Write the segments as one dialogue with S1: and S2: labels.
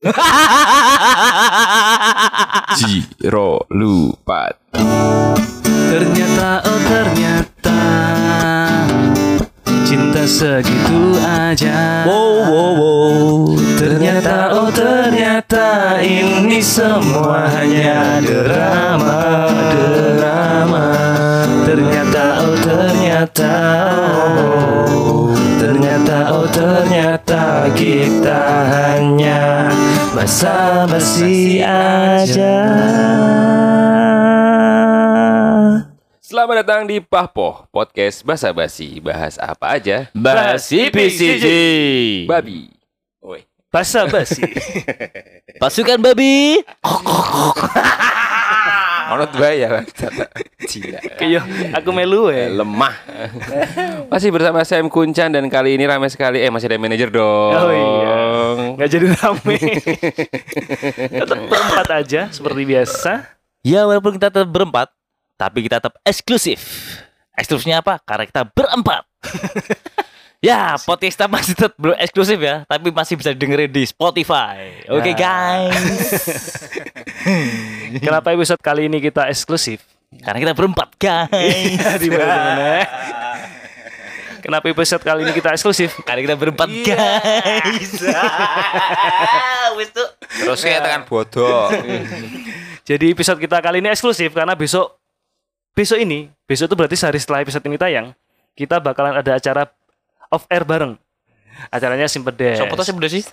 S1: Jiro lupa.
S2: Ternyata oh ternyata Cinta segitu aja.
S3: Wow wow wow.
S2: Ternyata oh ternyata Ini semua hanya drama Drama. Ternyata oh ternyata oh, Ternyata oh ternyata Kita hanya Basa-basi aja
S1: Selamat datang di Pahpoh Podcast Basa Basi. Bahas apa aja?
S3: Basi PCG
S1: Babi. Woi.
S2: Basa basi
S3: Pasukan babi
S1: Gue ya Cila.
S2: Kayak aku melu ya
S1: Lemah. Masih bersama Sam Kuncan dan kali ini ramai sekali. Eh masih ada manajer dong.
S2: Oh iya Nggak jadi rame Tetap berempat aja Seperti biasa
S3: Ya walaupun kita tetap berempat Tapi kita tetap eksklusif Eksklusifnya apa? Karena kita berempat Ya, podcast kita masih tetap belum eksklusif ya Tapi masih bisa dengerin di Spotify Oke
S2: Nah.
S3: guys
S2: Kenapa episode kali ini kita eksklusif?
S3: Karena kita berempat guys
S2: Di mana-mana. Kenapa episode kali ini kita eksklusif?
S3: Karena kita berempat guys Wis tuh
S1: Terus kayak tekan bodoh.
S2: Jadi episode kita kali ini eksklusif karena besok besok ini, besok itu berarti sehari setelah episode ini tayang, kita bakalan ada acara off air bareng. Acaranya Simpedes.
S3: Siapa tuh sebenernya sih?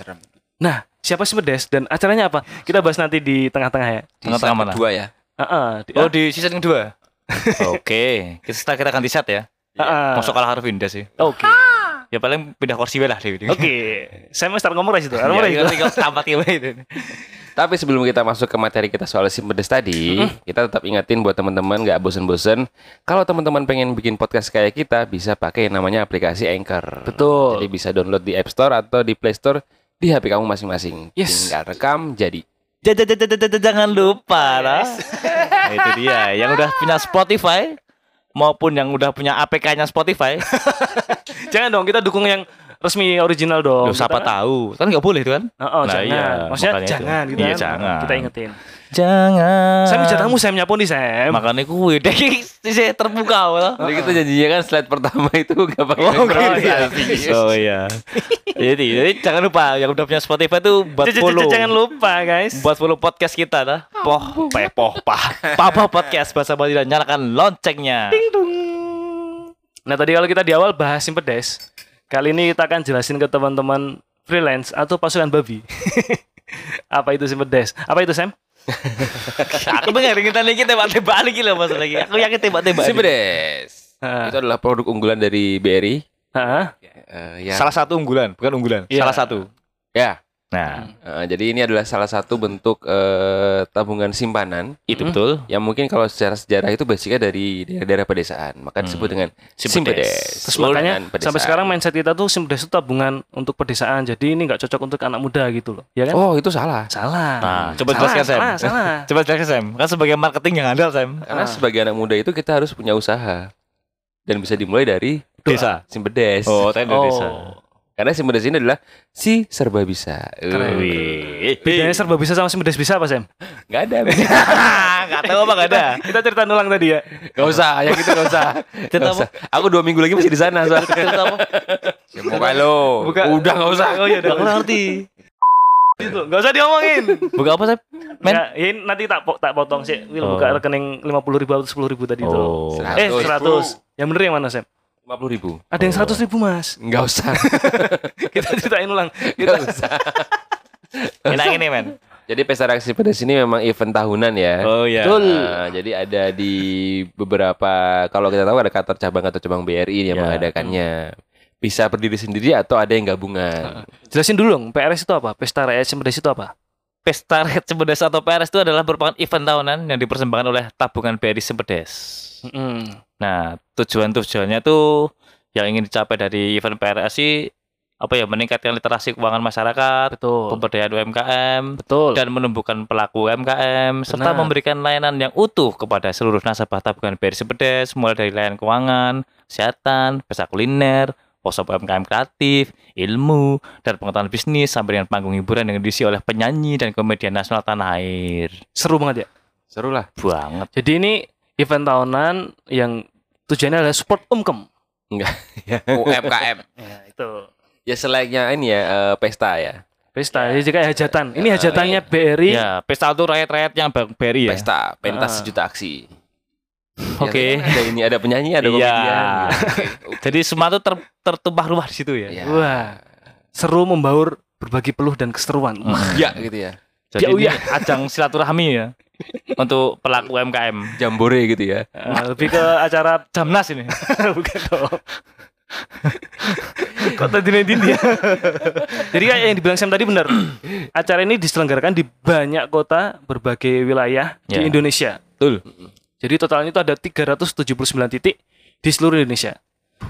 S2: Nah, siapa Simpedes dan acaranya apa? Kita bahas nanti di tengah-tengah ya.
S1: Di
S3: Tengah-tengah mana?
S1: kedua ya.
S2: Heeh, di-
S3: Oh di season kedua Oke Kita kita ganti set ya
S2: Heeh.
S3: Masuk kalah harus pindah sih
S2: Oke.
S3: Ya paling pindah kursi lah
S2: Oke. Saya mau start ngomong dari situ. Ngomong
S3: Ya,
S2: dari situ.
S3: ngerti kok tampak ya itu.
S1: Tapi sebelum kita masuk ke materi kita soal simpedes tadi, kita tetap ingetin buat teman-teman nggak bosen-bosen. Kalau teman-teman pengen bikin podcast kayak kita, bisa pakai yang namanya aplikasi Anchor.
S2: Betul.
S1: Jadi bisa download di App Store atau di Play Store di HP kamu masing-masing.
S2: Yes.
S1: Tinggal rekam jadi.
S3: Ja- ja- ja- ja- ja- ja- Jangan lupa lah. Nah, itu dia yang udah punya Spotify maupun yang udah punya APK-nya Spotify.
S2: Jangan dong, kita dukung yang resmi original dong.
S3: Loh, siapa
S2: Kita-
S3: tahu? Kan nggak boleh itu kan?
S2: Oh, oh,
S3: Nah,
S2: jangan.
S3: iya,
S2: Maksudnya
S3: makanya itu.
S2: jangan gitu
S3: Iya,
S2: kan.
S3: jangan.
S2: Kita ingetin.
S3: Jangan.
S2: Sam jatahmu Sam nyapun di Sam.
S3: Makanya kuwi deh sih terbuka loh.
S1: Jadi kita janjinya kan slide pertama itu gak pakai
S3: Oh,
S1: improvisasi.
S3: Oh iya. jadi, jadi jangan lupa yang udah punya Spotify tuh buat follow.
S2: Jangan lupa guys.
S3: buat follow podcast kita dah. Poh, peh, poh, pah. Papa podcast bahasa Bali dan nyalakan loncengnya.
S2: Nah tadi kalau kita di awal bahas simpedes, kali ini kita akan jelasin ke teman-teman freelance atau pasukan babi. Apa itu simpedes? Apa itu Sam?
S3: Aku pengen kita lagi tembak-tembak lagi loh mas lagi. Aku yakin tembak-tembak.
S1: Simpedes.
S2: Ah.
S1: Itu adalah produk unggulan dari BRI.
S2: Hah?
S1: Eh, ya.
S3: Salah satu unggulan, bukan unggulan.
S2: Iya.
S3: Salah satu.
S1: Ya.
S3: Nah,
S1: Eh, jadi ini adalah salah satu bentuk eh, tabungan simpanan
S3: itu betul.
S1: yang mungkin kalau secara sejarah itu basicnya dari daerah-daerah pedesaan maka disebut dengan
S3: Simpedes.
S1: simpedes.
S2: Terus makanya
S1: pedesaan.
S2: sampai sekarang mindset kita tuh simpedes itu tabungan untuk pedesaan. Jadi ini nggak cocok untuk anak muda gitu loh. Ya kan?
S1: oh itu salah
S2: Salah.
S3: Nah, coba
S2: salah,
S3: jelaskan Sam.
S2: salah, salah.
S3: Coba jelaskan Sam. Kan sebagai marketing yang andal Sam.
S1: karena
S2: Ah.
S1: sebagai anak muda itu kita harus punya usaha dan bisa dimulai dari
S3: Desa.
S1: simpedes
S3: Oh, tenda
S2: Oh.
S3: desa.
S1: Karena simpedes ini adalah si serba bisa
S2: Keren.
S1: Eh,
S2: Bedanya serba bisa sama simpedes bisa apa Sam?
S1: nggak ada
S3: Enggak tahu apa enggak ada.
S2: Kita cerita ulang tadi ya.
S1: nggak usah yang itu nggak usah
S3: Cerita
S1: usah aku dua minggu lagi masih di sana soalnya
S3: Cerita apa?
S1: Ya, Buka lo
S2: Buka.
S1: udah nggak usah
S2: Oh iya, udah.
S3: ngerti.
S2: Itu nggak usah diomongin.
S3: Buka apa Sam? Men.
S2: Ya, ini nanti tak tak potong sih. Will
S3: Oh.
S2: buka rekening lima puluh ribu atau sepuluh ribu tadi itu.
S3: Oh.
S2: Eh
S1: 100,
S2: seratus. Yang bener yang mana Sam?
S1: Lima puluh ribu
S2: Ada yang seratus ribu mas.
S1: nggak usah
S2: Kita ceritain ulang.
S1: nggak usah
S3: Enak ini men.
S1: Jadi pesta rakyat pedas ini memang event tahunan ya.
S3: Oh iya.
S1: Nah, jadi ada di beberapa kalau kita tahu ada kantor cabang atau cabang BRI yang
S3: Ya.
S1: mengadakannya. Bisa berdiri sendiri atau ada yang gabungan.
S2: Jelasin dulu dong. PRS itu apa? Pesta Rakyat Simpedes itu apa?
S3: Pesta Rakyat Sempedes atau PRS itu adalah merupakan event tahunan yang dipersembahkan oleh tabungan BRI Sempedes.
S2: Mm.
S3: Nah, tujuan-tujuannya tuh yang ingin dicapai dari event PRS sih apa ya meningkatkan literasi keuangan masyarakat,
S2: Betul.
S3: pemberdayaan UMKM,
S2: Betul.
S3: dan menumbuhkan pelaku UMKM serta
S2: Benar.
S3: memberikan layanan yang utuh kepada seluruh nasabah tabungan BRI Sempedes mulai dari layanan keuangan, kesehatan, pesta kuliner, workshop UMKM kreatif, ilmu, dan pengetahuan bisnis sampai dengan panggung hiburan yang diisi oleh penyanyi dan komedian nasional tanah air.
S2: Seru banget ya.
S1: Seru lah.
S3: Banget.
S2: Jadi ini event tahunan yang tujuannya adalah support umkem.
S3: UMKM.
S2: Ya, itu.
S1: Ya selainnya ini ya eh, pesta ya.
S2: Pesta, jadi kayak hajatan. Ini hajatannya BRI.
S3: Ya, pesta itu rakyat-rakyat yang beri ya.
S1: Pesta, pentas
S2: Ah.
S1: sejuta aksi.
S3: Oke.
S1: Ya, ada ini ada penyanyi, ada
S3: Iya.
S1: komedian.
S3: Jadi semua tuh ter, tertumpah ruah di situ ya.
S1: Ya.
S2: Wah, seru membaur berbagi peluh dan keseruan.
S3: Hmm.
S1: Ya gitu ya.
S3: Jadi
S2: Ya,
S3: ini
S2: iya.
S3: ajang silaturahmi ya untuk pelaku UMKM.
S1: Jambore gitu ya.
S2: Eh, lebih ke acara
S3: Jamnas ini.
S2: bukan dong. Kok tadi dia? Jadi kayak yang dibilang Sam tadi benar. Acara ini diselenggarakan di banyak kota berbagai wilayah
S3: Ya.
S2: di Indonesia.
S3: Betul.
S2: Jadi totalnya itu ada 379 titik di seluruh Indonesia.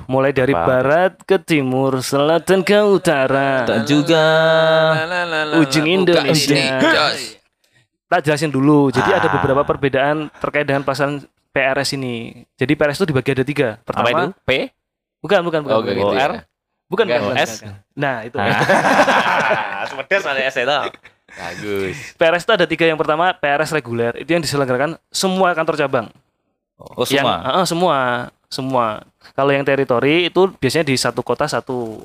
S2: Mulai dari
S3: Apa?
S2: barat ke timur, selatan ke utara.
S3: Dan juga
S2: Ujung Indonesia. Tak jelasin dulu. Jadi ada
S3: Ah.
S2: beberapa perbedaan terkait dengan pelaksanaan PRS ini. Jadi PRS itu dibagi ada tiga.
S3: apa
S2: Pertama,
S3: itu? P?
S2: bukan, bukan, bukan.
S1: Oh,
S2: bukan.
S1: gitu
S3: Oh,
S1: ya.
S3: R?
S2: Bukan, bukan, bukan,
S3: S.
S2: bukan. Nah, itu.
S3: Sepedes ada S itu.
S1: Bagus.
S2: PRS itu ada tiga. Yang pertama PRS reguler. Itu yang diselenggarakan semua kantor cabang.
S3: Oh,
S2: Yang,
S3: semua.
S2: Heeh, semua, semua. Kalau yang teritori itu biasanya di satu kota satu.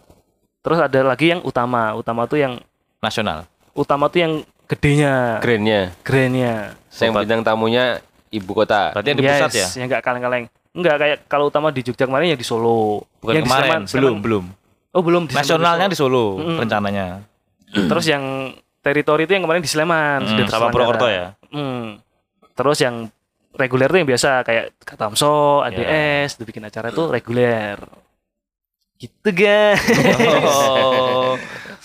S2: Terus ada lagi yang utama. Utama tuh yang
S3: Nasional.
S2: utama tuh yang gedenya,
S1: Grandnya.
S2: grandnya.
S1: Yang bintang tamunya ibu kota.
S3: Berarti yang di pusat ya?
S2: Yang nggak kaleng-kaleng. Enggak kayak kalau utama di Jogja kemarin yang di Solo.
S3: Bukan
S2: yang di
S3: kemarin,
S2: Sleman-
S3: belum,
S2: Sleman-
S3: belum.
S2: Oh, belum di
S3: Nasionalnya di Solo
S2: Mm-mm.
S3: rencananya.
S2: Terus yang teritori itu yang kemarin di Sleman,
S3: Hmm, sama. Purwokerto ya.
S2: Hmm. Terus yang reguler itu yang biasa kayak Katamso,
S3: Ya.
S2: ADS, itu bikin acara itu reguler. Gitu guys.
S3: Oh.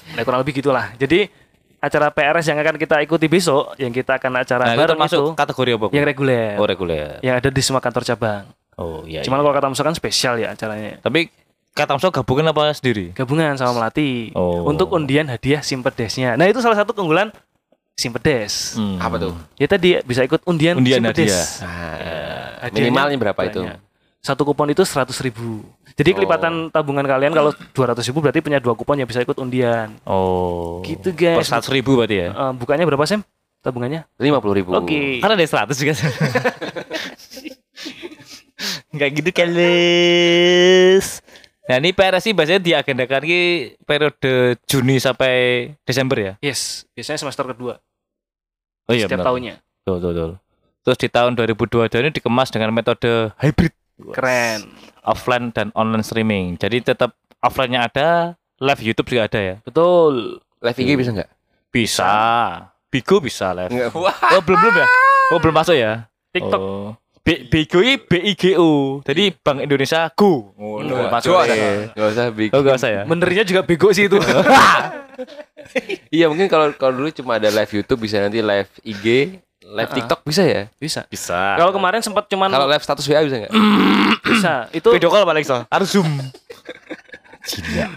S2: Nah, kurang lebih gitulah. Jadi acara PRS yang akan kita ikuti besok, yang kita akan acara
S3: Nah, itu
S2: bareng itu,
S3: kategori apa?
S2: Yang reguler,
S3: Oh, reguler.
S2: yang ada di semua kantor cabang.
S3: Oh, iya.
S2: Cuman
S3: iya.
S2: kalau Katamso kan spesial ya acaranya.
S3: Tapi Katamso gabungan apa sendiri?
S2: Gabungan sama Melati.
S3: Oh.
S2: Untuk undian hadiah Simpedesnya. Nah, itu salah satu keunggulan Simpedes.
S3: Hmm.
S1: Apa tuh?
S2: Ya tadi bisa ikut undian,
S3: Undian
S2: Simpedes.
S1: Ah,
S2: Hadiahnya
S1: minimalnya berapa itu?
S2: banyak. Satu kupon itu 100 ribu. Jadi
S1: Oh.
S2: kelipatan tabungan kalian kalau 200 ribu berarti punya dua kupon yang bisa ikut undian.
S3: Oh.
S2: Gitu
S3: Per
S2: guys.
S3: 100 ribu berarti ya?
S2: Eh, bukannya berapa Sam? Tabungannya?
S1: Lima puluh ribu.
S2: Oke.
S3: Kan ada 100 juga. Enggak gitu keles. Nah ini PRS sih biasanya diagendakan ki periode Juni sampai Desember ya?
S2: Yes, biasanya semester kedua
S3: Oh iya
S2: setiap
S3: benar.
S2: tahunnya.
S3: Betul, betul, betul. Terus di tahun 2022 ini dikemas dengan metode hybrid
S2: Keren.
S3: offline dan online streaming. Jadi tetap offline-nya ada, live YouTube juga ada ya.
S2: Betul.
S1: Live IG bisa nggak?
S3: Bisa. Bigo bisa live.
S1: Enggak.
S3: Oh belum belum ya? Oh belum masuk ya?
S2: TikTok.
S3: Oh. B I G O. Jadi Bank Indonesia Go. Oh,
S2: Enggak,
S3: masuk.
S1: Gak
S3: ya.
S1: usah. Bikin.
S3: Oh gak usah ya?
S2: Benernya juga bego sih itu.
S1: Iya mungkin kalau kalau dulu cuma ada live YouTube bisa nanti live IG, live
S2: Ah.
S1: TikTok bisa ya?
S2: bisa.
S3: Bisa.
S2: Kalau kemarin sempat cuman
S1: Kalau live status WA bisa nggak?
S2: bisa. Itu
S3: video call paling so. Harus zoom.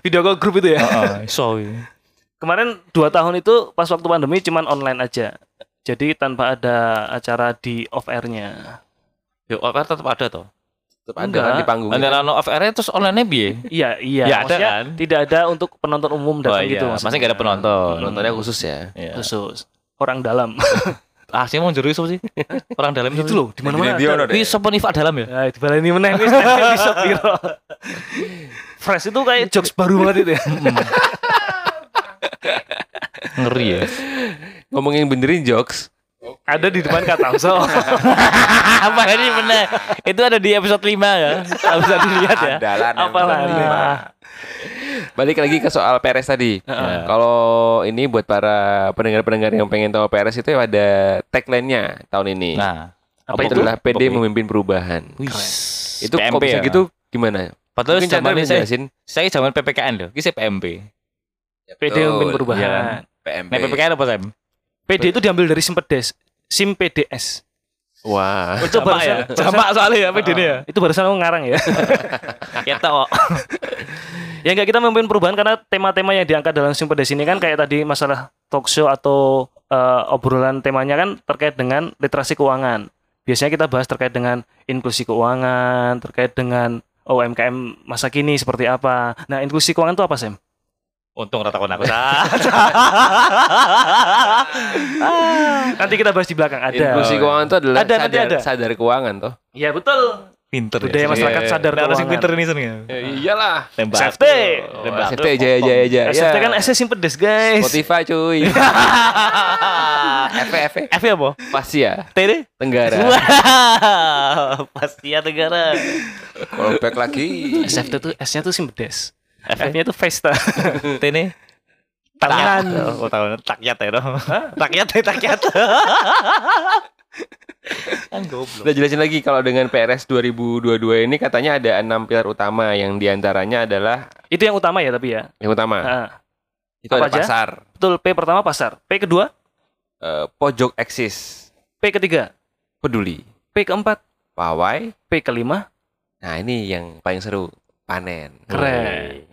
S2: video call grup itu ya.
S3: Heeh, so.
S2: Kemarin dua tahun itu pas waktu pandemi cuman online aja. Jadi tanpa ada acara di off airnya.
S3: Yo, kan tetap ada toh.
S1: Tetap ada
S2: Enggak.
S1: kan di panggung.
S3: Antara no off air terus online-nya piye?
S2: Iya, iya.
S3: Ya, ada
S2: Maksudnya
S3: kan?
S2: Tidak ada untuk penonton umum
S3: Oh
S2: datang
S3: iya,
S2: gitu.
S3: masih nggak ada penonton.
S1: Penontonnya khusus ya.
S3: Iya.
S2: Khusus orang dalam.
S3: Ah, sih mau jero sih? Orang dalam
S2: itu loh, di.
S1: Di
S2: ada.
S1: deh.
S3: Ini sopo Nifa dalam ya?
S2: Nah, itu ini meneh wis episode piro. Fresh itu kayak jokes baru banget itu ya.
S3: Ngeri ya.
S1: Ngomongin benerin jokes.
S2: Ada di depan Katamso.
S3: Apa ini bener? Itu ada di episode 5 ya. Harus bisa dilihat ya.
S1: Andalan
S2: Apalah.
S1: Balik lagi ke soal PRS tadi.
S2: Heeh.
S1: Kalau ini buat para pendengar-pendengar yang pengen tahu PRS itu ada tagline-nya tahun ini.
S3: Nah,
S2: Apa
S1: itu adalah PD memimpin perubahan.
S3: Wis.
S1: Itu kok
S3: PMP
S1: bisa
S3: ya?
S1: gitu gimana?
S3: Padahal
S1: Mungkin
S3: zaman saya, saya zaman PPKN loh. Ini saya PMP.
S2: PD memimpin perubahan.
S3: Iya kan?
S1: PMP.
S3: Nah, PPKN apa Sam?
S2: PD itu diambil dari Simpedes. Sim PDS.
S1: Wah.
S2: Itu
S3: Jamak ya. Jamak soalnya ya PD ini ya.
S2: Itu barusan aku ngarang ya.
S3: Kita kok.
S2: ya enggak kita memimpin perubahan karena tema-tema yang diangkat dalam Simpedes ini kan kayak tadi masalah talk show atau eh, obrolan temanya kan terkait dengan literasi keuangan. Biasanya kita bahas terkait dengan inklusi keuangan, terkait dengan UMKM masa kini seperti apa. Nah, inklusi keuangan itu apa, Sam?
S3: Untung rata kon aku.
S2: Nanti kita bahas di belakang ada.
S1: Inklusi keuangan itu adalah
S2: Ada,
S1: sadar,
S2: ada.
S1: sadar keuangan toh.
S2: Iya, betul.
S3: Pinter
S2: Budaya
S3: ya.
S2: masyarakat
S1: Iya.
S2: sadar
S3: Nah,
S2: keuangan.
S3: pinter nih Sun ya.
S1: iyalah.
S3: Tembak.
S2: Safety.
S3: Tembak.
S1: SFT jaya jaya jaya.
S2: SFT kan SS simpen des, guys.
S1: Spotify cuy. F F
S3: F ya, Bo?
S1: pasti ya.
S3: T deh.
S1: Tenggara.
S3: Pasti ya negara.
S1: Callback lagi.
S2: SFT tuh S-nya tuh simpen des.
S3: F ya?
S2: F-nya tuh Vesta.
S3: T nih.
S2: Tangan.
S3: Oh, tahu takyat ya dong. Takyat ya takyat. kan goblok.
S1: Udah jelasin lagi kalau dengan PRS 2022 ini katanya ada enam pilar utama yang di antaranya adalah
S2: Itu yang utama ya tapi ya.
S1: yang utama
S2: Nah,
S1: itu
S2: apa
S1: ada
S2: aja?
S1: pasar,
S2: betul P pertama pasar, P kedua,
S1: eh, pojok eksis,
S2: P ketiga,
S1: peduli,
S2: P keempat,
S1: pawai.
S2: P kelima,
S1: Nah ini yang paling seru panen.
S2: keren.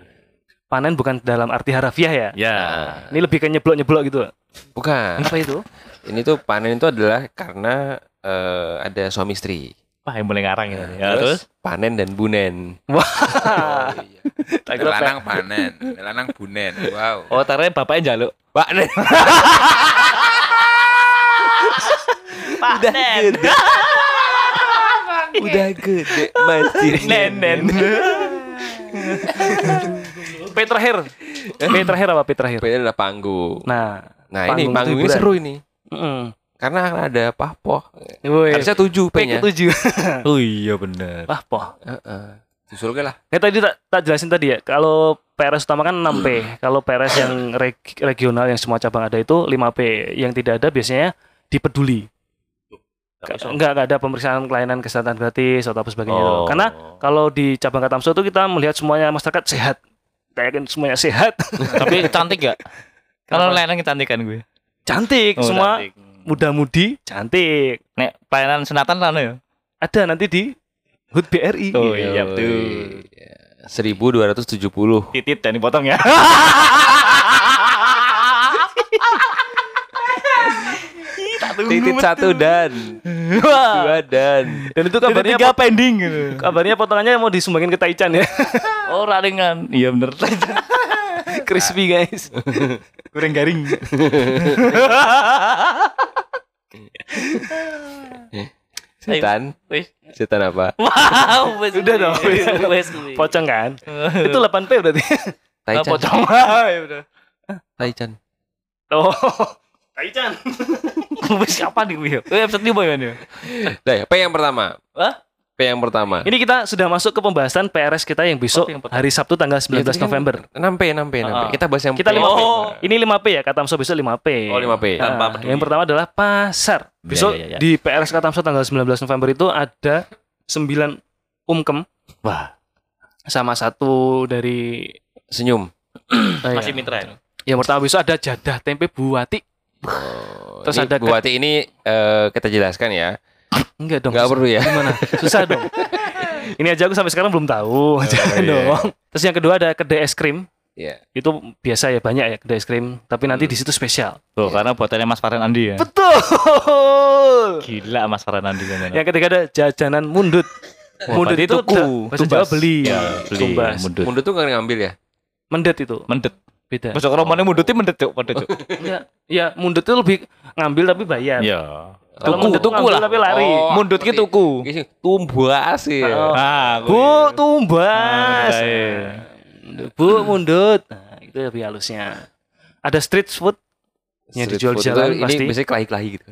S2: Panen bukan dalam arti harafiah ya.
S3: Ya.
S2: Ini lebih ke nyeblok-nyeblok gitu.
S1: Bukan.
S2: Apa itu?
S1: Ini tuh panen itu adalah karena eh, ada suami istri.
S3: Wah, yang boleh ngarang ya. Ya, terus?
S1: panen dan bunen.
S2: Wah. Tak kira P-
S4: Lanang panen, lanang bunen. Wow.
S3: Oh, taranya bapaknya jaluk.
S1: Panen.
S3: Panen.
S1: Udah gede masih
S3: Nenen.
S2: P terakhir. P terakhir apa P terakhir?
S1: P adalah panggung.
S2: Nah,
S1: Nah ini
S2: panggung
S1: panggung ini seru ini.
S2: mm
S1: Karena akan ada pahpoh.
S2: Woi,
S1: Harusnya tujuh
S2: P
S1: P-nya.
S2: ketujuh.
S3: Oh iya benar.
S2: Wah, poh.
S1: Heeh. Susul lah.
S2: Ya tadi tak, tak jelasin tadi ya. Kalau PRS utama kan 6P. Kalau PRS yang reg- regional yang semua cabang ada itu 5P. Yang tidak ada biasanya dipeduli. Enggak, enggak ada pemeriksaan kelainan kesehatan gratis atau apa sebagainya.
S3: Oh.
S2: Karena kalau di cabang Katamso itu kita melihat semuanya masyarakat sehat. Kita yakin semuanya sehat.
S3: Tapi cantik gak? Kalau layanan cantik kan gue.
S2: cantik,
S3: Oh,
S2: semua muda-mudi cantik.
S3: Nek pelayanan sunatan sana ya.
S2: Ada nanti di HUT BRI.
S3: Oh iya betul.
S1: 1270.
S3: Titit dan dipotong ya.
S1: Titit satu dan dua dan.
S2: Dan itu
S3: Kabarnya tiga pending gitu.
S2: kabarnya potongannya mau disumbangin ke Taichan ya.
S3: Oh raringan. Iya bener.
S2: Crispy guys.
S3: Goreng garing.
S1: Setan. Setan apa?
S3: Wow.
S2: Udah dong. Pocong kan? itu 8P berarti.
S3: Ah,
S1: Taichan.
S3: Pocong. Ya udah.
S1: Taichan.
S2: Oh. Taichan.
S3: Wis kapan nih gue? Eh episode ini boy ya.
S1: Nah, P yang pertama.
S3: Hah?
S1: P yang pertama.
S2: Ini kita sudah masuk ke pembahasan PRS kita yang besok
S3: Oh, yang
S2: hari Sabtu tanggal 19
S1: Itu kan
S2: November.
S1: 6P, 6P, 6P.
S3: Ah.
S1: Kita bahas yang
S2: Kita
S1: P.
S2: 5P.
S3: Oh.
S2: Ini 5P ya, Katamso besok 5P.
S1: Oh, 5P.
S2: Nah,
S3: Tanpa peduli.
S2: yang pertama adalah pasar. Besok
S3: ya, ya.
S2: di PRS Katamso tanggal 19 November itu ada 9 umkem
S3: Wah,
S2: sama satu dari
S1: Senyum.
S2: eh,
S3: masih
S2: ya.
S3: mitra ya.
S2: Yang pertama besok ada jadah tempe buati.
S1: Oh,
S2: Terus
S1: ini
S2: ada
S1: Bu Wati ini eh, kita jelaskan ya.
S2: Enggak dong.
S1: Enggak perlu ya.
S2: Gimana? Susah dong. Ini aja aku sampai sekarang belum tahu. Jangan
S1: iya.
S2: dong. Terus yang kedua ada kedai es krim.
S1: Iya.
S2: Itu biasa ya banyak ya kedai es krim, tapi nanti
S1: Hmm.
S2: di situ spesial.
S3: Tuh, karena buatannya Mas Farhan Andi ya.
S2: Betul.
S3: Gila Mas Farhan Andi kan.
S2: Yang ketiga ada jajanan mundut. mundut
S3: berarti
S2: itu
S3: tuku,
S2: da- bahasa. Jawa beli.
S3: Ya, beli.
S2: Tumbas.
S3: Mundut.
S1: Mundur tuh nggak ngambil ya?
S2: Mendet itu.
S3: Mendet.
S2: Beda.
S3: Masuk romane mundutnya mendet cuk, mendet cuk.
S2: Enggak. Ya, mundut itu lebih ngambil tapi bayar.
S3: Ya.
S2: Kalau
S3: Tuku,
S2: mundut itu
S3: tuku lah.
S2: tapi lari.
S1: Oh,
S3: Mundut ki
S1: ngerti.
S3: tuku.
S1: Tumbas ya.
S2: Oh.
S3: Ah,
S2: Bu, tumbas.
S3: Ah, iya.
S2: Bu, mundut. Nah, itu lebih halusnya. Ada street food yang
S1: Street
S2: dijual di jalan
S1: itu
S2: pasti.
S1: Ini biasanya kelahi-kelahi gitu.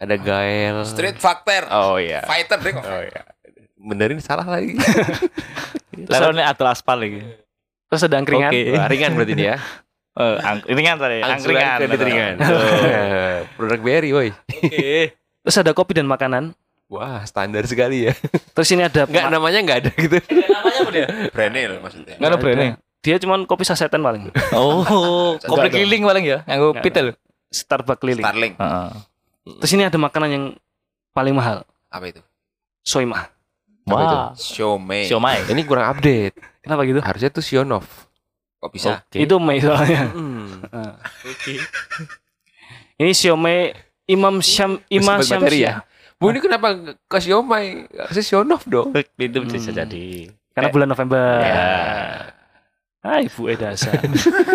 S1: Ada gael.
S4: Street fighter.
S1: Oh iya.
S4: Fighter deh kok.
S1: Oh iya. Benerin salah lagi.
S3: Lalu ini atau aspal lagi.
S2: Terus ada angkringan.
S3: Oke.
S1: Wah, ringan berarti ini ya.
S3: Eh, ang- ringan tadi, angkringan.
S1: kredit ringan. Oh. Produk BRI, woi.
S3: Oke.
S2: Terus ada kopi dan makanan.
S1: Wah, standar sekali ya.
S2: Terus ini ada
S1: Enggak
S2: ma-
S1: namanya enggak ada gitu.
S3: Namanya apa dia?
S4: Brandil maksudnya.
S3: Enggak ada brandnya.
S2: dia cuman kopi sasetan paling.
S3: Oh,
S2: dong.
S3: keliling paling ya,
S2: Enggak.
S3: pitel.
S2: Starbucks keliling.
S4: Starling.
S3: Heeh.
S2: Terus ini ada makanan yang paling mahal.
S4: Apa itu?
S2: Soimah.
S1: Apa itu?
S3: Wah,
S4: Siomay.
S3: siomay.
S1: Ini kurang update.
S2: Kenapa gitu?
S1: Harusnya tuh Sionov.
S4: Kok bisa?
S3: Oke.
S2: Itu mie soalnya.
S1: Hmm.
S2: Ini siomay Imam Syam Imam
S1: materi
S2: Syamsiah.
S1: Bu ini kenapa ke siomay? Nggak Kasih sionov dong.
S3: Itu bisa
S2: Hmm.
S3: jadi.
S2: Karena bulan November.
S3: Ya.
S2: Ah, Ibu Edasa.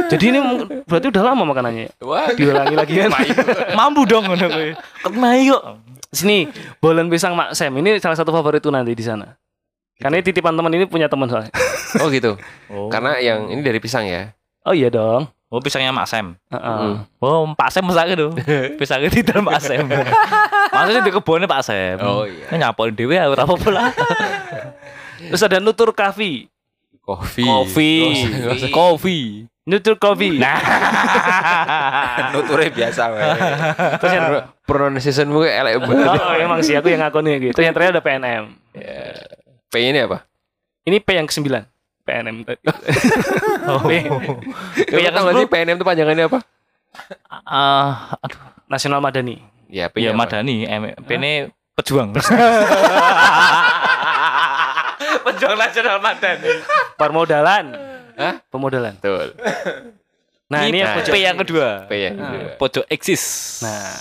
S2: Jadi ini berarti udah lama makanannya.
S1: Wah,
S2: Diulangi lagi kan.
S3: Mampu dong ngono kuwi. Kemayu.
S2: Sini, bolen pisang Mak Sam. Ini salah satu favoritku nanti di sana. Karena ini titipan teman ini punya teman soalnya.
S1: oh gitu.
S3: Oh.
S1: Karena yang ini dari pisang ya.
S2: Oh iya dong.
S3: Oh pisangnya Mak Sam.
S2: Heeh.
S3: Oh Pak Sam mesake tuh. Pisangnya di dalam Pak Sam. Maksudnya di kebunnya Pak Sam.
S1: Oh iya.
S3: Ini nyapoin dhewe ya ora apa-apa lah.
S2: Terus ada Nutur Coffee.
S1: Kopi.
S3: Kopi.
S1: Nggak usah-
S3: Kopi.
S2: Nutur Coffee.
S3: Nah.
S4: Nuturnya biasa wae.
S2: Terus yang
S1: Pronunciation-mu kayak elek banget.
S2: Oh, emang sih aku yang ngakuin gitu. Terus yang terakhir ada PNM.
S1: P ini apa?
S2: Ini P yang ke-9. PNM.
S3: Oh.
S2: P.
S1: Kamu
S3: yang
S1: tahu nggak
S3: ke-10?
S1: sih PNM itu panjangannya apa?
S3: Ah, aduh.
S2: Nasional Madani.
S1: Ya, P
S3: Ya? Madani, M ini pejuang. Pejuang nasional Madani.
S2: Permodalan.
S1: Hah?
S2: Pemodalan.
S1: Betul.
S2: Nah, ini yang
S1: Nah,
S2: pojok.
S3: P yang kedua.
S1: P yang
S2: Ah.
S1: kedua.
S3: Pojok eksis.
S2: Nah,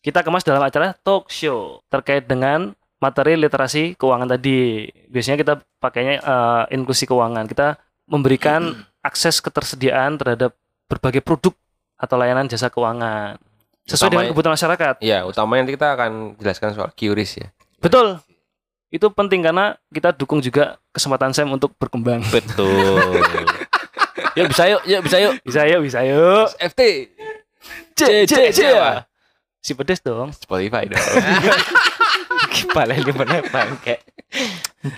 S2: kita kemas dalam acara talk show terkait dengan materi literasi keuangan tadi. Biasanya kita pakainya eh, inklusi keuangan. Kita memberikan akses ketersediaan terhadap berbagai produk atau layanan jasa keuangan sesuai dengan
S1: Utamanya-
S2: kebutuhan masyarakat.
S1: Ya, utamanya nanti kita akan jelaskan soal QRIS ya.
S2: Betul. Itu penting karena kita dukung juga kesempatan Sam untuk berkembang.
S3: Betul. yuk bisa yuk, yuk bisa yuk.
S2: Bisa yuk, bisa yuk.
S1: FT
S3: C C C.
S2: Si pedes dong.
S1: Spotify dong.
S3: Gimana ini mana bangke.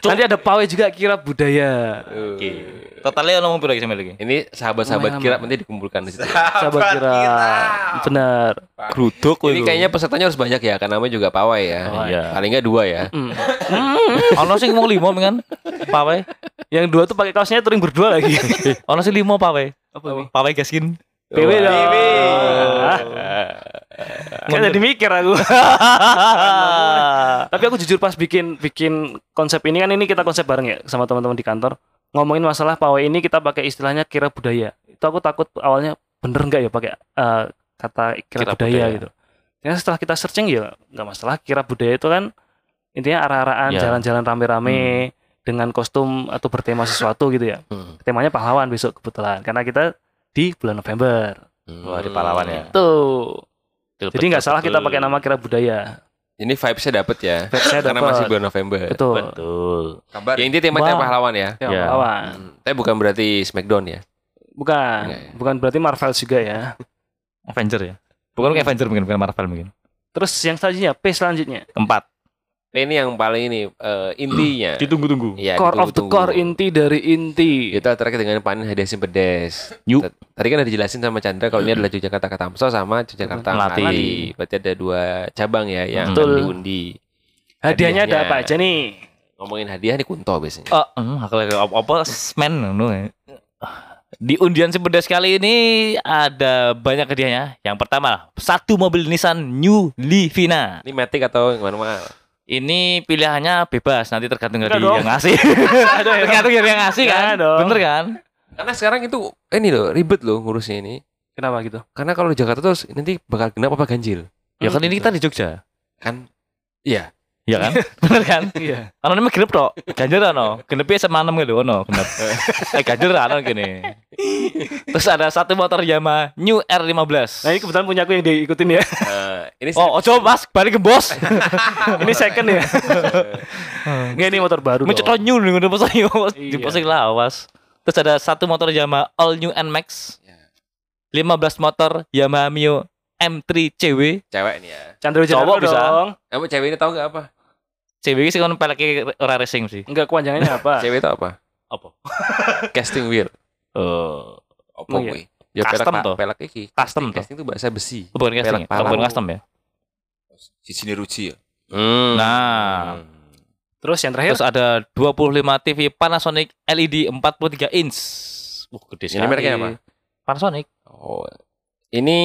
S2: Nanti ada pawai juga kira budaya.
S3: Oke. Totalnya ngomong berapa sama lagi?
S1: Ini sahabat-sahabat kira nanti dikumpulkan di situ.
S2: Sahabat kira. Benar.
S3: Gruduk
S1: Ini kayaknya pesertanya harus banyak ya, karena namanya juga pawai ya.
S3: Iya.
S1: Paling nggak dua ya.
S2: Hmm.
S3: Ono sing ngomong limo kan? Pawe.
S2: Yang dua tuh pakai kaosnya touring berdua lagi.
S3: Ono sing limo pawe.
S2: Apa?
S3: Pawe gaskin.
S2: PW dong. Kan jadi mikir aku. Tapi aku jujur pas bikin bikin konsep ini kan ini kita konsep bareng ya sama teman-teman di kantor. Ngomongin masalah pawai ini kita pakai istilahnya kira budaya. Itu aku takut awalnya bener nggak ya pakai eh, kata kira,
S3: Kira
S2: budaya,
S3: budaya.
S2: gitu. Ya setelah kita searching ya nggak masalah kira budaya itu kan intinya arah-arahan
S3: Ya.
S2: jalan-jalan rame-rame dengan kostum atau bertema sesuatu gitu ya.
S1: Hmm.
S2: Temanya pahlawan besok kebetulan karena kita di bulan November.
S3: Wah, di pahlawan ya.
S2: Tuh.
S3: Betul,
S2: Jadi nggak salah kita pakai nama kira budaya.
S1: Ini vibes-nya dapet ya.
S2: Vibes-nya
S1: Karena
S2: dapet.
S1: masih bulan November.
S2: Betul.
S3: Betul.
S4: Kabar.
S1: Ya inti temanya
S2: Wah.
S1: pahlawan ya.
S2: Ya,
S3: Ya.
S2: pahlawan.
S1: Hmm. Tapi bukan berarti Smackdown ya.
S2: Bukan.
S1: Ya?
S2: Bukan berarti Marvel juga ya.
S3: Avenger ya. Bukan kayak Avenger mungkin, bukan Marvel mungkin.
S2: Terus yang selanjutnya, P selanjutnya.
S3: Keempat.
S1: Ini yang paling ini eh, intinya.
S3: Ditunggu-tunggu.
S1: Iya,
S2: core of the core, inti dari inti.
S1: Kita terkait dengan panen hadiah si pedes.
S3: Yuk.
S1: Tadi kan udah dijelasin sama Chandra kalau ini adalah Yogyakarta Katamso sama Yogyakarta
S3: Melati.
S1: Melati. Berarti ada dua cabang ya yang
S2: Betul.
S1: akan diundi.
S2: Hadiahnya ada apa aja nih?
S1: Ngomongin hadiah nih kunto biasanya.
S3: Oh, hmm, aku lagi apa apa semen ya. Di undian sepedas kali ini ada banyak hadiahnya. Yang pertama, satu mobil Nissan New Livina.
S1: Ini Matic atau gimana?
S3: Ini pilihannya bebas, nanti tergantung dari yang ngasih. tergantung dari yang ngasih kan.
S2: Dong.
S3: Bener kan?
S1: Karena sekarang itu eh, ini loh ribet loh ngurusnya ini.
S2: Kenapa gitu?
S1: Karena kalau di Jakarta terus nanti bakal genap apa ganjil?
S3: Ya kan ini kita di Jogja.
S1: Kan iya.
S3: Ya kan? Bener kan?
S2: Iya.
S3: Karena namanya genep tok. Ganjil ono. Genepnya sama enam gitu ono genep. eh ganjil ono gini. Terus ada satu motor Yamaha New R15.
S2: Nah ini kebetulan punya aku yang diikutin ya.
S1: Eh, ini
S3: Oh, ojo mas, balik ke bos.
S2: ini second ya. Nggak ini motor baru.
S3: Mencet new nih udah posting
S2: Iya.
S3: di posting lawas. Terus ada satu motor Yamaha All New NMAX. 15 motor Yamaha Mio M3 CW.
S1: cewek ini ya.
S2: Chandra
S3: Cowok bisa.
S2: dong.
S1: Kamu cewek ini tahu nggak apa?
S3: CW sih kan peleknya ora racing sih.
S2: Enggak kepanjangannya apa?
S1: Cewek itu apa?
S3: Apa?
S1: Casting wheel.
S3: Eh,
S1: Apa
S2: Oh, iya.
S1: kuwi? Ya
S3: Custom
S1: pelek,
S3: toh?
S1: pelek iki.
S3: Custom toh?
S1: Casting itu bahasa besi.
S3: bukan casting,
S1: Pelek
S3: ya? bukan custom ya.
S4: Si sini ruci ya.
S1: Hmm.
S3: Nah.
S2: Terus yang terakhir
S3: Terus ada 25 TV Panasonic LED 43 inch. Wah, gede
S1: Ini
S3: sekali.
S1: mereknya apa?
S3: Panasonic.
S1: Oh. Ini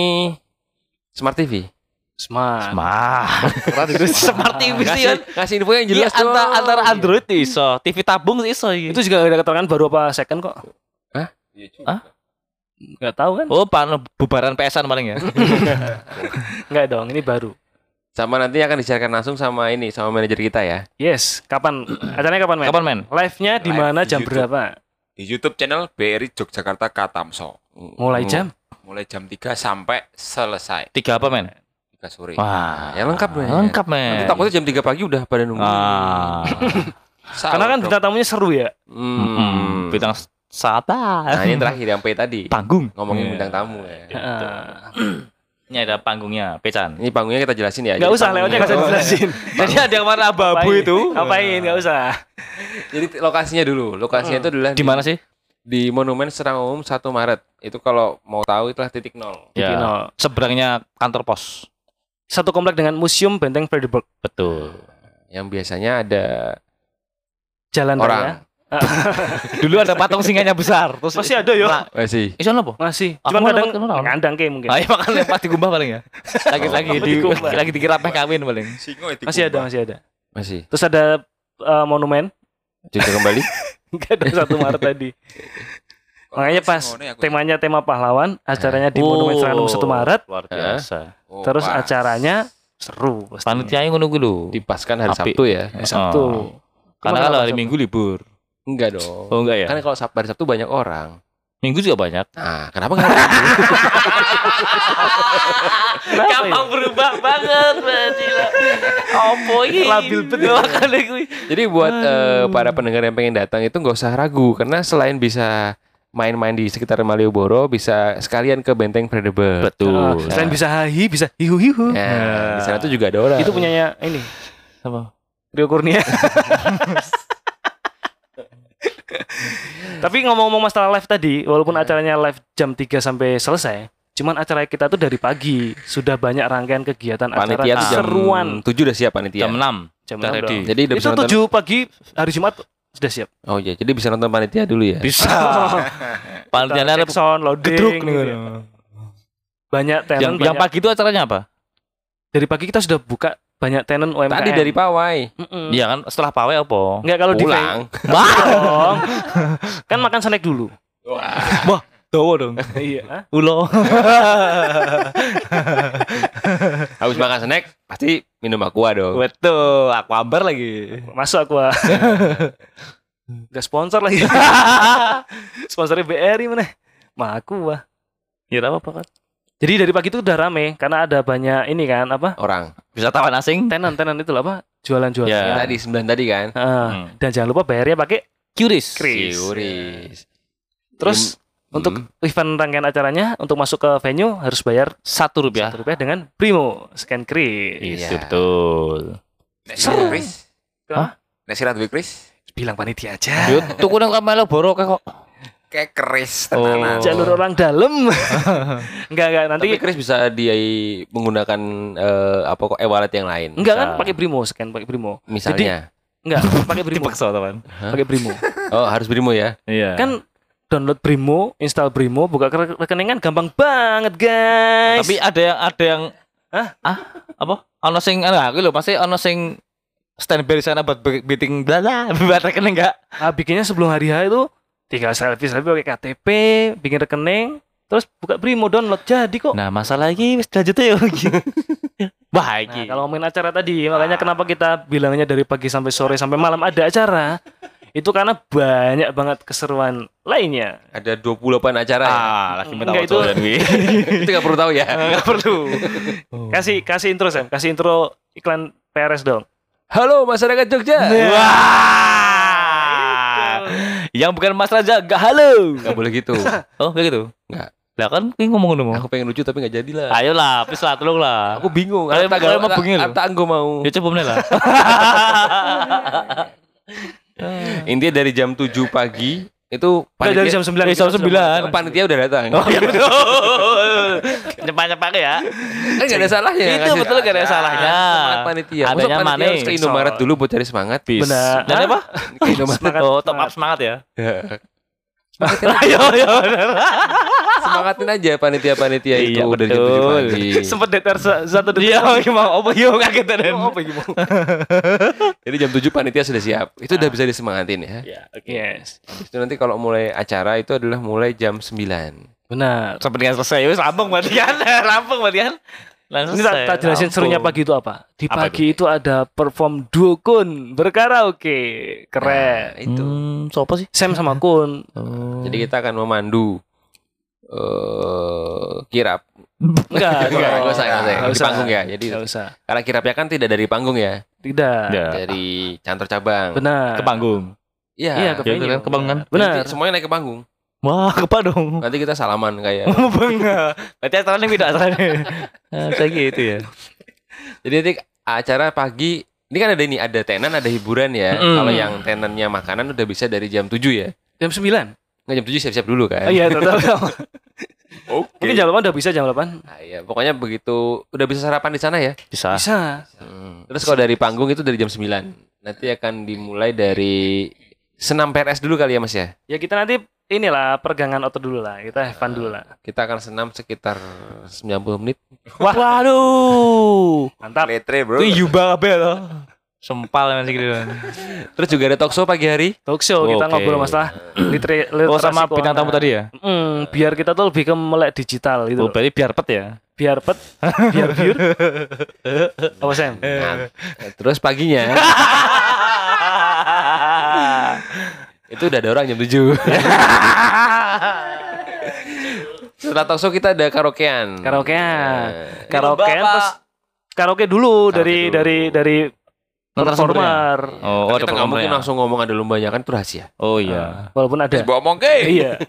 S1: Smart TV.
S2: Smart.
S3: Smart. itu Smart TV sih kan.
S1: Ngasih info yang
S3: Iya,
S1: jelas dong.
S3: antara, antara Android iso, TV tabung iso iki.
S2: Itu juga ada keterangan baru apa second kok?
S4: Iya
S3: Hah?
S2: Enggak tahu kan?
S3: Oh, pan bubaran PSan paling ya.
S2: Enggak dong, ini baru.
S1: Sama nanti akan disiarkan langsung sama ini sama manajer kita ya.
S2: Yes, kapan acaranya kapan, men?
S3: Kapan men?
S2: Live-nya di
S4: Live
S2: mana jam
S4: YouTube.
S2: berapa?
S4: Di YouTube channel BRI Yogyakarta Katamso.
S2: Mulai jam?
S4: Mulai jam 3 sampai selesai.
S3: Tiga apa men?
S4: 3 sore.
S3: Wah,
S1: Ya lengkap men.
S3: Lengkap men.
S1: Nanti takutnya jam 3 pagi udah pada nunggu.
S3: Ah.
S2: Karena kan bintang tamunya seru ya.
S3: Hmm.
S1: Hmm.
S3: Bintang sata.
S1: Nah, ini terakhir yang P tadi.
S3: panggung.
S1: Ngomongin
S3: Iya.
S1: bintang tamu ya.
S2: Heeh.
S3: Ini ada panggungnya, pecan.
S1: Ini panggungnya kita jelasin ya. Jadi
S2: usah, lewatnya nggak usah dijelasin.
S3: Jadi ada yang warna abu-abu itu.
S2: Ngapain? Nggak usah.
S1: Jadi lokasinya dulu. Lokasinya itu adalah
S3: Di mana sih?
S1: Di Monumen Serang Umum 1 Maret. Itu kalau mau tahu itulah titik nol.
S2: Titik
S3: Ya,
S2: nol.
S3: seberangnya kantor pos.
S2: Satu komplek dengan Museum Benteng Fredericksburg.
S3: Betul.
S1: Yang biasanya ada
S2: Jalan
S1: orang.
S2: Raya.
S3: Dulu ada patung singanya besar. Terus
S2: Masih ada yo.
S3: Nah,
S1: Masih.
S3: Iso apa?
S2: Masih.
S3: Mau
S2: kadang ngandang kayak mungkin.
S3: Ayo makan lempar di gumbah paling ya. Lagi lagi
S2: Oh,
S3: di lagi dikira peh kawin paling.
S4: Singo itu
S2: Masih ada, masih ada.
S1: Masih.
S2: Terus ada eh, monumen.
S1: Juga kembali.
S2: Enggak ada satu Maret tadi. Makanya pas
S4: aku-
S2: temanya tema pahlawan, acaranya di
S3: Oh.
S2: Monumen Serang 1 Maret,
S3: Luar biasa.
S4: Oh,
S2: terus
S4: pas.
S2: acaranya seru.
S3: Panitia ngono ku lho.
S1: Dipaskan hari
S3: Api.
S1: Sabtu ya.
S2: Hari Sabtu.
S3: Oh. Karena kalau hari
S2: Sabtu?
S3: Minggu libur.
S1: Enggak dong.
S3: Oh enggak ya?
S1: Kan kalau Sab- hari Sabtu banyak orang.
S3: Minggu juga banyak.
S1: Nah, kenapa nggak hari Minggu?
S2: Kenapa ya?
S3: Gampang berubah banget berarti lah. Opo iki?
S2: Labil betul.
S1: Jadi buat eh, para pendengar yang pengen datang itu nggak usah ragu karena selain bisa main-main di sekitar Malioboro bisa sekalian ke Benteng Fredericksburg.
S3: Betul.
S2: Ah, Selain bisa hahi, bisa hihu hihu.
S1: Nah, di sana tuh juga ada orang.
S2: Itu punyanya ini
S3: Apa?
S2: Rio Kurnia. Tapi ngomong-ngomong masalah live tadi, walaupun acaranya live jam 3 sampai selesai, cuman acara kita tuh dari pagi sudah banyak rangkaian kegiatan acara
S1: panitia jam
S2: seruan
S1: 7 udah siap panitia.
S3: Jam 6.
S2: jam
S3: udah
S2: 6
S3: ready.
S2: dong.
S1: Jadi udah bisa
S2: Itu. 7 pagi hari Jumat sudah siap.
S1: Oh iya, jadi bisa nonton panitia dulu ya.
S3: Bisa. Panitia ada
S2: sound loading.
S3: gedruk
S2: gitu
S3: nih.
S2: ya. Banyak
S3: Yang,
S2: tenant,
S3: yang
S2: banyak-
S3: pagi itu acaranya apa?
S2: dari pagi kita sudah buka banyak tenant UMKM.
S1: Tadi dari pawai.
S3: Iya kan setelah pawai apa?
S2: Enggak kalau di
S1: Pulang.
S3: Wah,
S2: dong. kan makan snack dulu.
S3: Dowo dong.
S2: iya.
S3: Ulo.
S1: Habis makan snack pasti minum aqua dong.
S3: Betul, aku ambar lagi.
S2: Masuk aku. ah. Gak sponsor lagi. Sponsornya BRI mana? Mah aku ah.
S3: Ya apa-apa kan.
S2: Jadi dari pagi itu udah rame karena ada banyak ini kan apa?
S1: Orang.
S3: Wisatawan asing.
S2: Tenan-tenan itu lah apa? Jualan-jualan.
S3: Ya.
S1: Tadi 9 tadi kan.
S2: Ah,
S3: Hmm.
S2: Dan jangan lupa bayarnya pakai
S3: Curis.
S1: Yuris.
S2: Terus
S1: Hmm.
S2: untuk event rangkaian acaranya untuk masuk ke venue harus bayar
S3: Satu rupiah.
S2: satu rupiah dengan Primo scan Kris.
S3: Iya, betul.
S4: Nek sirat Chris.
S2: Hah?
S4: Nek sirat duwe Chris.
S2: Bilang panitia aja.
S3: Yo tuku nang Kamelo Boro kok.
S4: Kayak keris
S3: Oh.
S4: tenanan.
S2: Jalur orang dalam. enggak enggak nanti
S1: Tapi Chris bisa dia menggunakan eh, apa kok e-wallet yang lain.
S2: enggak kan pakai Primo scan pakai Primo.
S1: Misalnya.
S2: Enggak, pakai Primo.
S3: Dipaksa teman.
S2: Pakai Primo.
S1: Oh, harus Brimo ya.
S3: Iya.
S2: Kan download Primo, install Primo, buka ke- rekening kan gampang banget, guys.
S3: tapi ada yang ada yang
S2: Hah?
S3: Ah, apa? Ono sing enggak aku lho, pasti ono sing standby di sana buat be- meeting bla buat rekening enggak?
S2: ah, bikinnya sebelum hari H itu tinggal selfie selfie pakai KTP, bikin rekening, terus buka Primo download jadi kok.
S3: Nah, masalah lagi wis lanjut ya. Wah,
S2: Nah, kalau ngomongin acara tadi, makanya kenapa kita bilangnya dari pagi sampai sore sampai malam ada acara? Itu karena banyak banget keseruan lainnya.
S1: Ada 28 acara ya.
S3: ah, lagi minta
S2: Enggak, itu-
S3: wi.
S1: Itu nggak perlu tahu ya.
S2: Enggak perlu. Kasih kasih intro Sam, kasih intro iklan PRS dong.
S1: Halo masyarakat Jogja.
S3: Wah. Yang bukan Mas Raja enggak halo.
S1: Nggak boleh gitu.
S3: Oh, kayak gitu.
S1: Enggak.
S3: Lah kan ini ngomong ngomong.
S1: Aku pengen lucu tapi nggak jadi lah.
S3: Ayolah, please lah, tolong lah.
S1: Aku bingung.
S3: Kalian- mau bengi loh.
S1: Arta anggo mau.
S3: Ya coba meneh lah.
S1: Intinya dari jam 7 pagi itu
S2: Udah dari jam 9
S3: dari jam 9.
S1: panitia udah datang.
S3: Oh iya betul. Cepat-cepat ya.
S1: Kan nggak ada salahnya.
S3: Itu
S1: ngasih-
S3: betul nggak ada salahnya.
S1: Semangat panitia. Masa
S3: Adanya
S1: panitia
S3: mana?
S1: harus ke Indomaret dulu buat cari semangat.
S3: Bis.
S2: Benar.
S3: Dan apa?
S1: Ke Indomaret.
S2: Semangat.
S3: Oh, top up semangat ya.
S2: Ayo, ayo, bener.
S1: Semangatin aja panitia-panitia itu
S3: Iya,
S1: dari jam 7
S3: betul.
S1: pagi.
S2: Sempet sa- satu detik.
S3: Iya, gimana? Apa yo kaget dan.
S2: Oh, apa gimana?
S1: Jadi jam 7 panitia sudah siap. Itu udah bisa disemangatin ya.
S3: Ya, oke.
S2: Yes.
S1: Itu nanti kalau mulai acara itu adalah mulai jam 9.
S2: Benar.
S3: Seperti yang selesai, wis rampung berarti kan? Rampung berarti kan? Langsung
S2: Ini tak, tak jelasin serunya pagi itu apa. Di
S3: Apa
S2: pagi itu? ada perform duo kun berkaraoke. Keren.
S1: Nah, itu.
S3: Hmm, siapa sih?
S2: Sam sama kun.
S3: Oh.
S1: Jadi kita akan memandu eh kirap.
S2: Enggak,
S1: Enggak, enggak usah, enggak usah. Di panggung ya. Jadi
S2: Nggak usah.
S1: karena kirapnya kan tidak dari panggung ya,
S2: Tidak.
S3: Ya.
S1: dari cantor cabang.
S2: Benar.
S3: ke panggung.
S1: Iya.
S2: Iya, ke
S3: Ya,
S2: venue.
S3: kan, ke panggung kan?
S2: Benar.
S1: Nanti semuanya naik ke panggung.
S3: Wah, apa dong?
S1: Nanti kita salaman kayak.
S3: Bangga. Berarti acaranya beda acaranya. Nah, Kayak gitu ya.
S1: Jadi nanti acara pagi ini kan ada ini ada tenan ada hiburan ya.
S3: Mm-mm.
S1: Kalau yang tenannya makanan udah bisa dari jam 7 ya.
S2: Jam 9.
S1: Nggak jam 7 siap-siap dulu kan.
S2: Oh iya, tahu tahu.
S4: Oke.
S2: Mungkin jam 8 udah bisa jam 8.
S1: Nah, iya, pokoknya begitu udah bisa sarapan di sana ya.
S3: Bisa.
S2: Bisa.
S1: Hmm. Terus kalau dari panggung itu dari jam 9. Nanti akan dimulai dari senam PRS dulu kali ya Mas ya.
S2: Ya kita nanti inilah pergangan otot dulu lah. Kita have fun dulu lah.
S1: Kita akan senam sekitar 90 menit.
S2: Wah,
S3: Waduh.
S2: mantap.
S4: Letre bro.
S3: Itu yuba kabeh loh. Sempal masih gitu.
S1: Terus juga ada talk show pagi hari.
S2: Talk show kita
S3: Oke.
S2: ngobrol masalah litre,
S3: Oh sama
S2: literasi
S3: bintang tamu tadi ya?
S2: Hmm, biar kita tuh lebih ke melek digital gitu.
S3: Oh,
S2: loh.
S3: berarti biar pet ya?
S2: Biar pet, biar biur. Apa Sam?
S1: Nah, terus paginya itu udah ada orang jam 7. Setelah talk show kita ada karaokean.
S2: Karaokean.
S1: Nah,
S2: Karaokean terus karaoke dulu
S1: Karaoke
S2: dari
S1: dulu.
S2: dari dari? Performer.
S3: Oh, ada
S1: kita nggak mungkin
S3: performernya.
S1: langsung ngomong ada lombanya kan itu rahasia.
S3: Oh iya.
S2: Walaupun ada.
S4: Bawa omong ke.
S2: Iya.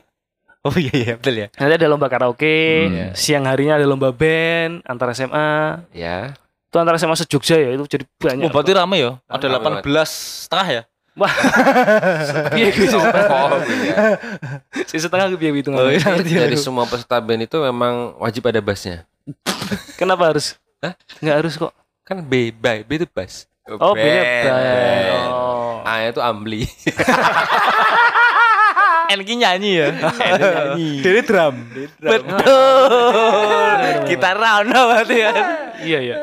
S3: Oh iya iya betul ya.
S2: Nanti ada lomba karaoke,
S1: Hmm.
S2: siang harinya ada lomba band antar SMA.
S1: Ya.
S2: Itu antar SMA se-Jogja ya, itu jadi banyak.
S3: Oh berarti rame ya? Ada
S1: Rame
S3: 18 setengah ya?
S2: Iya, gitu.
S1: Oh, iya.
S2: Si setengah ke hitungan.
S3: Oh, iya.
S1: Dari semua peserta band itu memang wajib ada bassnya.
S2: Kenapa harus?
S1: Hah?
S2: Nggak harus kok.
S1: Kan B, B, B itu bass.
S2: Oh, beda.
S4: band.
S2: Oh.
S1: A itu ampli.
S3: Enki nyanyi ya?
S1: nyanyi.
S3: Dari drum. Betul. Kita round berarti ya.
S2: Iya, iya.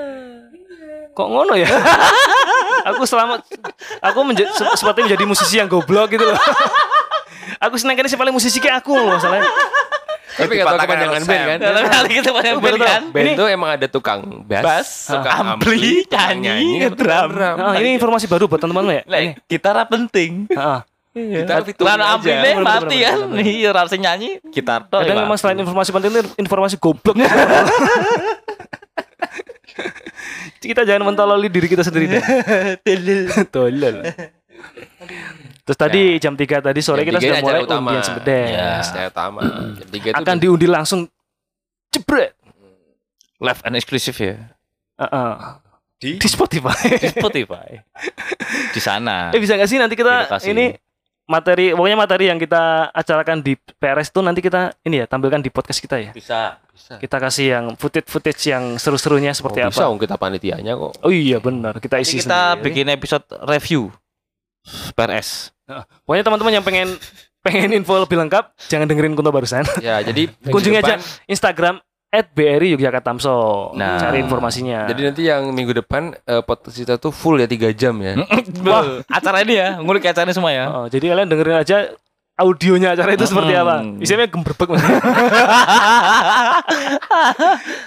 S2: Kok ngono ya? aku selamat aku menja- se- seperti menjadi musisi yang goblok gitu loh. aku senang kan si paling musisi kayak aku loh masalahnya.
S1: Tapi gak tau kepanjangan band kan.
S3: Dalam kali kita banyak
S2: Baru
S3: band kan?
S1: Band itu emang ada tukang bass,
S3: Bass,
S1: tukang
S3: ampli,
S1: tukang
S3: nyanyi, drum.
S2: Ah, ini informasi baru buat teman-teman ya.
S3: Lah, gitar penting.
S2: Ah.
S1: Kita fitur aja.
S3: ampli
S2: bener,
S3: mati kan. Iya, rasa nyanyi gitar tok.
S2: Kadang memang selain informasi penting itu informasi goblok. kita jangan mentololi diri kita sendiri deh. Tolol. Terus tadi jam 3 tadi sore
S1: Jam
S2: kita sudah mulai
S1: utama.
S2: undian sebedes.
S1: Ya, acara utama. Jam tiga itu
S2: Akan diundi langsung jebret.
S3: live and eksklusif ya.
S2: Heeh.
S4: Di?
S2: Di Spotify.
S3: Di Spotify. Di sana.
S2: eh bisa gak sih nanti kita ini materi pokoknya materi yang kita acarakan di PRS itu nanti kita ini ya tampilkan di podcast kita ya.
S3: Bisa.
S1: bisa.
S2: Kita kasih yang footage-footage yang seru-serunya seperti
S1: Oh, bisa
S2: apa.
S1: om kita panitianya kok.
S2: Oh iya benar, kita isi
S3: Nanti kita
S2: sendiri.
S3: bikin episode review PRS.
S2: Pokoknya teman-teman yang pengen pengen info lebih lengkap jangan dengerin Kunto barusan.
S1: Ya, jadi
S2: Kunjungi aja Instagram @bri Yogyakarta Tamso.
S3: Nah.
S2: Cari informasinya.
S1: Jadi nanti yang minggu depan eh, podcast kita tuh full ya tiga jam ya.
S3: Wah, acara ini ya, ngulik acara ini semua ya.
S2: Oh, jadi kalian dengerin aja audionya acara itu seperti apa.
S3: Hmm.
S2: Isinya gemberbek mas.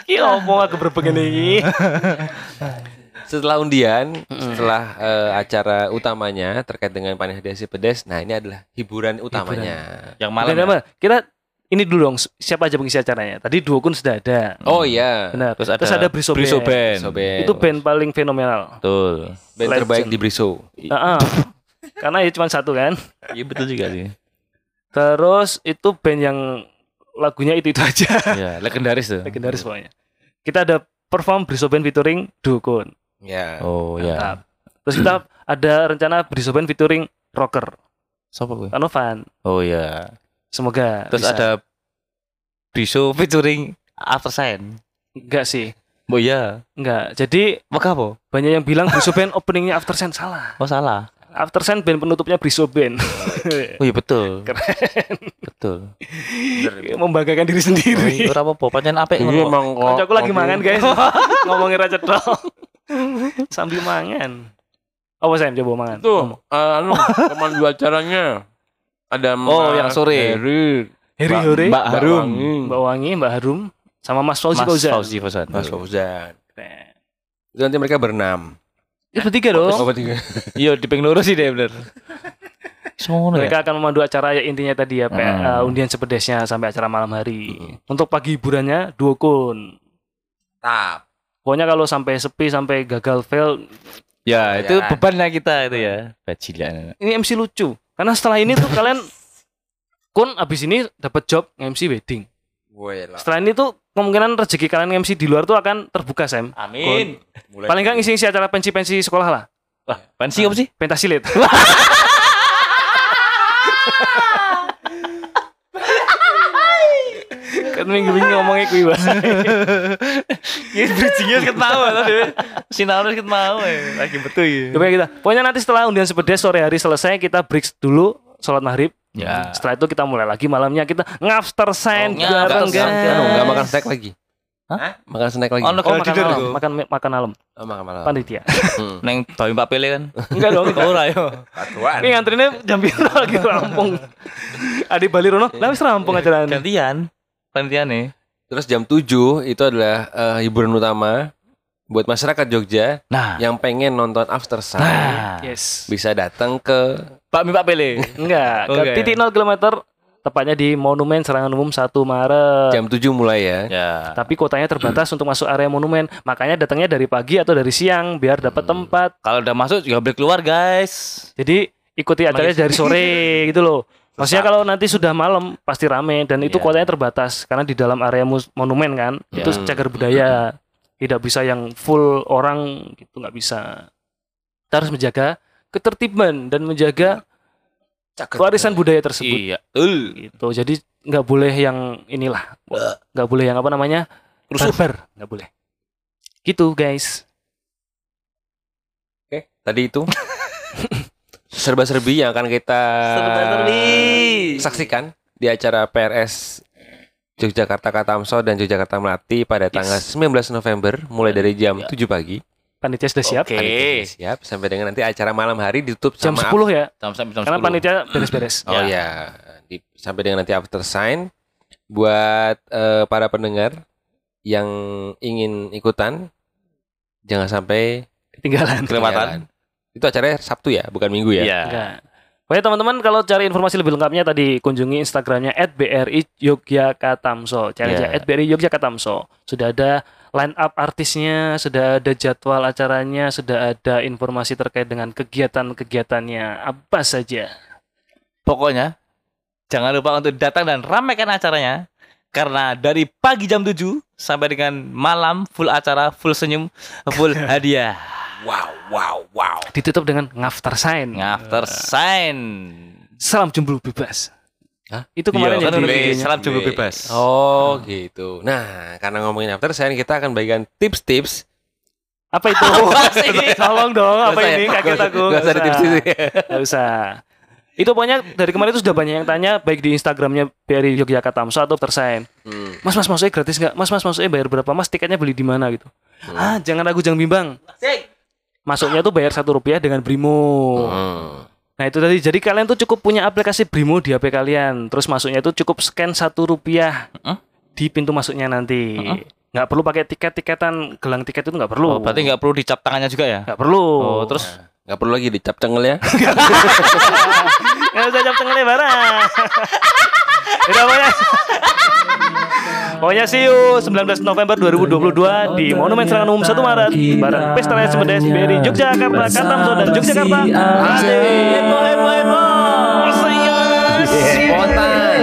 S2: Ki gemberbek ini.
S1: Setelah undian, setelah eh, acara utamanya terkait dengan panitia si pedes, nah ini adalah hiburan utamanya.
S3: Yang
S2: Malam
S3: ya.
S2: Kita ini dulu dong siapa aja pengisi acaranya. Tadi Duokun sudah ada.
S1: Oh iya,
S2: Benar.
S3: Terus
S2: Terus
S3: ada
S2: ada, Briso,
S3: Briso
S2: Band.
S3: Band.
S1: Band.
S2: Itu band paling fenomenal.
S3: Betul.
S1: band
S2: Legend.
S1: terbaik di Briso.
S2: Heeh. Karena ya cuma satu kan.
S3: Iya betul juga sih.
S2: Terus itu band yang lagunya itu itu aja.
S3: Ya, legendaris tuh.
S2: Legendaris pokoknya. Kita ada perform Briso Band featuring Duokun.
S1: Ya.
S3: Oh ya.
S2: Terus kita ada rencana Band featuring Rocker.
S3: Siapa gue?
S2: Kanovan.
S3: Oh ya.
S2: Semoga
S3: Terus
S2: bisa.
S3: ada Biso featuring After Sign.
S2: enggak sih.
S3: Oh iya.
S2: Enggak. Jadi
S3: Maka apa?
S2: banyak yang bilang Briso Band openingnya After Sun salah.
S3: Oh salah.
S2: After Sun band penutupnya Briso Band.
S3: Oh iya betul.
S2: Keren.
S3: Betul.
S2: Membanggakan diri
S3: Oh,
S2: sendiri.
S3: iya, ora apa-apa, pancen apik
S1: Ini
S3: ngono. kok.
S2: Kocokku lagi mangan guys. Ngomongin raja dong. Sambil mangan. Apa saya coba mangan?
S1: Tuh, eh, anu teman dua acaranya. Ada
S3: Oh, yang sore.
S1: Heri,
S2: Heri
S1: Mbak-
S3: Harum.
S1: Wangi.
S2: Mbak Wangi, Mbak Harum, sama Mas Fauzi
S3: Mas
S2: Fauzan.
S3: Fauzi Fauzan.
S1: Mas Fauzan. Itu nanti mereka berenam.
S2: Ya bertiga dong.
S1: Oh, bertiga.
S3: Iya, di loro sih deh bener. Sono ya.
S2: Mereka akan memandu acara ya intinya tadi ya,
S3: Hmm.
S2: eh, undian sepedesnya sampai acara malam hari. Untuk pagi hiburannya duokun.
S4: Tap.
S2: Pokoknya kalau sampai sepi sampai gagal fail,
S3: Ya, itu
S4: Ya.
S3: bebannya kita itu ya. Bajilan.
S2: ini MC lucu. Karena setelah ini tuh kalian kun abis ini dapat job MC wedding.
S4: Woi lah.
S2: Setelah ini tuh kemungkinan rezeki kalian MC di luar tuh akan terbuka Sam.
S3: Amin.
S4: Mulai
S2: Paling nggak ngisi-ngisi acara pensi-pensi sekolah lah.
S3: Wah, pensi apa sih?
S2: Pentasilit. kan minggu-minggu ngomongnya kuwi Bang.
S3: Ini bridgingnya ketawa tadi. Sinarnya ketawa ya. Lagi betul ya.
S2: Coba kita. Pokoknya nanti setelah undian sepedes sore hari selesai kita break dulu sholat maghrib.
S3: Ya.
S2: Setelah itu kita mulai lagi malamnya kita ngafter sign
S3: Oh,
S2: bareng guys.
S1: Anu, enggak makan snack lagi.
S3: Hah?
S1: Makan snack lagi.
S3: Oh,
S2: Oh, makan
S3: tidur
S2: malam, makan makan malam.
S1: Oh, makan malam.
S2: Panitia.
S1: Hmm.
S3: Neng bawi Pak Pele kan.
S2: Enggak dong.
S3: Ora yo.
S2: Ini ngantrinnya jam piro lagi rampung. Adi Bali Rono, lah wis rampung acaranya.
S3: Gantian. Gantian nih.
S1: Terus jam 7 itu adalah eh, hiburan utama buat masyarakat Jogja
S3: Nah.
S1: yang pengen nonton After Sun
S3: Nah.
S2: Yes.
S1: bisa datang ke
S3: Pak Mi Pak Pele.
S2: Enggak, ke
S3: Oke.
S2: titik 0 km tepatnya di Monumen Serangan Umum 1 Maret.
S1: jam 7 mulai ya.
S3: Ya.
S2: Tapi kotanya terbatas untuk masuk area monumen. Makanya datangnya dari pagi atau dari siang biar dapat tempat.
S3: Kalau udah masuk juga boleh keluar, guys.
S2: Jadi ikuti acaranya dari sore gitu loh. Maksudnya kalau nanti sudah malam pasti rame dan itu
S3: Iya.
S2: kotanya terbatas karena di dalam area monumen kan. Itu
S1: Iya.
S2: cagar budaya. Tidak bisa yang full orang gitu nggak bisa. Kita harus menjaga ketertiban dan menjaga warisan budaya tersebut.
S3: Iya. Betul.
S2: gitu jadi nggak boleh yang inilah nggak boleh yang apa namanya
S3: Rusuh.
S2: barbar nggak boleh gitu guys
S1: Oke, tadi itu serba-serbi yang akan kita saksikan di acara PRS Yogyakarta Katamso dan Yogyakarta Melati pada tanggal 19 November mulai dari jam 7 pagi.
S2: panitia sudah siap?
S3: Oke.
S1: Panitia siap sampai dengan nanti acara malam hari ditutup
S2: jam
S1: sama
S2: 10 ya?
S3: Jam sampai jam
S2: karena
S3: 10.
S2: panitia beres-beres.
S1: Oh ya, di, sampai dengan nanti after sign. Buat eh, para pendengar yang ingin ikutan jangan sampai
S2: ketinggalan.
S3: Kelewatan.
S1: Itu acaranya Sabtu ya, bukan Minggu ya.
S3: Iya.
S2: Enggak. Oke teman-teman kalau cari informasi lebih lengkapnya tadi kunjungi Instagramnya @bri Yogyakartamso. Cari aja
S1: Ya.
S2: @bri Yogyakartamso. Sudah ada line up artisnya, sudah ada jadwal acaranya, sudah ada informasi terkait dengan kegiatan-kegiatannya apa saja.
S3: Pokoknya jangan lupa untuk datang dan ramaikan acaranya karena dari pagi jam 7 sampai dengan malam full acara, full senyum, full hadiah.
S4: Wow, wow, wow.
S2: Ditutup dengan ngaftar sign.
S3: After sign.
S2: Salam jomblo bebas.
S1: Hah?
S2: Itu kemarin yang
S3: kan salam
S4: Wih.
S3: bebas.
S1: Oh gitu. Nah, karena ngomongin after sign kita akan bagikan tips-tips.
S2: Apa itu? Tolong dong, apa ini
S1: ya?
S2: kaget aku.
S1: usah- nggak usah
S2: Nggak
S1: tips
S2: usah.
S1: itu.
S2: Nggak usah. Itu pokoknya dari kemarin itu sudah banyak yang tanya baik di Instagramnya BRI Yogyakartamso atau tersain.
S1: Hmm.
S2: Mas mas masuknya gratis nggak? Mas mas masuknya bayar berapa? Mas tiketnya beli di mana gitu? Ah jangan ragu jangan bimbang. Masuknya tuh bayar satu rupiah dengan Brimo.
S1: Hmm.
S2: Nah itu tadi jadi kalian tuh cukup punya aplikasi Brimo di HP kalian. Terus masuknya itu cukup scan satu rupiah
S3: Heeh.
S2: di pintu masuknya nanti. Nggak perlu pakai tiket-tiketan gelang tiket itu nggak perlu.
S3: Oh, berarti nggak perlu dicap tangannya juga ya?
S2: nggak perlu.
S3: Oh, terus
S1: Nggak perlu lagi dicap cengel ya.
S2: Nggak usah jam tengah barang. Udah pokoknya. Pokoknya see you 19 November 2022 di Monumen Serangan Umum 1 Maret bareng Pesta Raya Semedes BRI Yogyakarta Katamso dan Yogyakarta. Hemo hemo hemo.
S1: Spontan.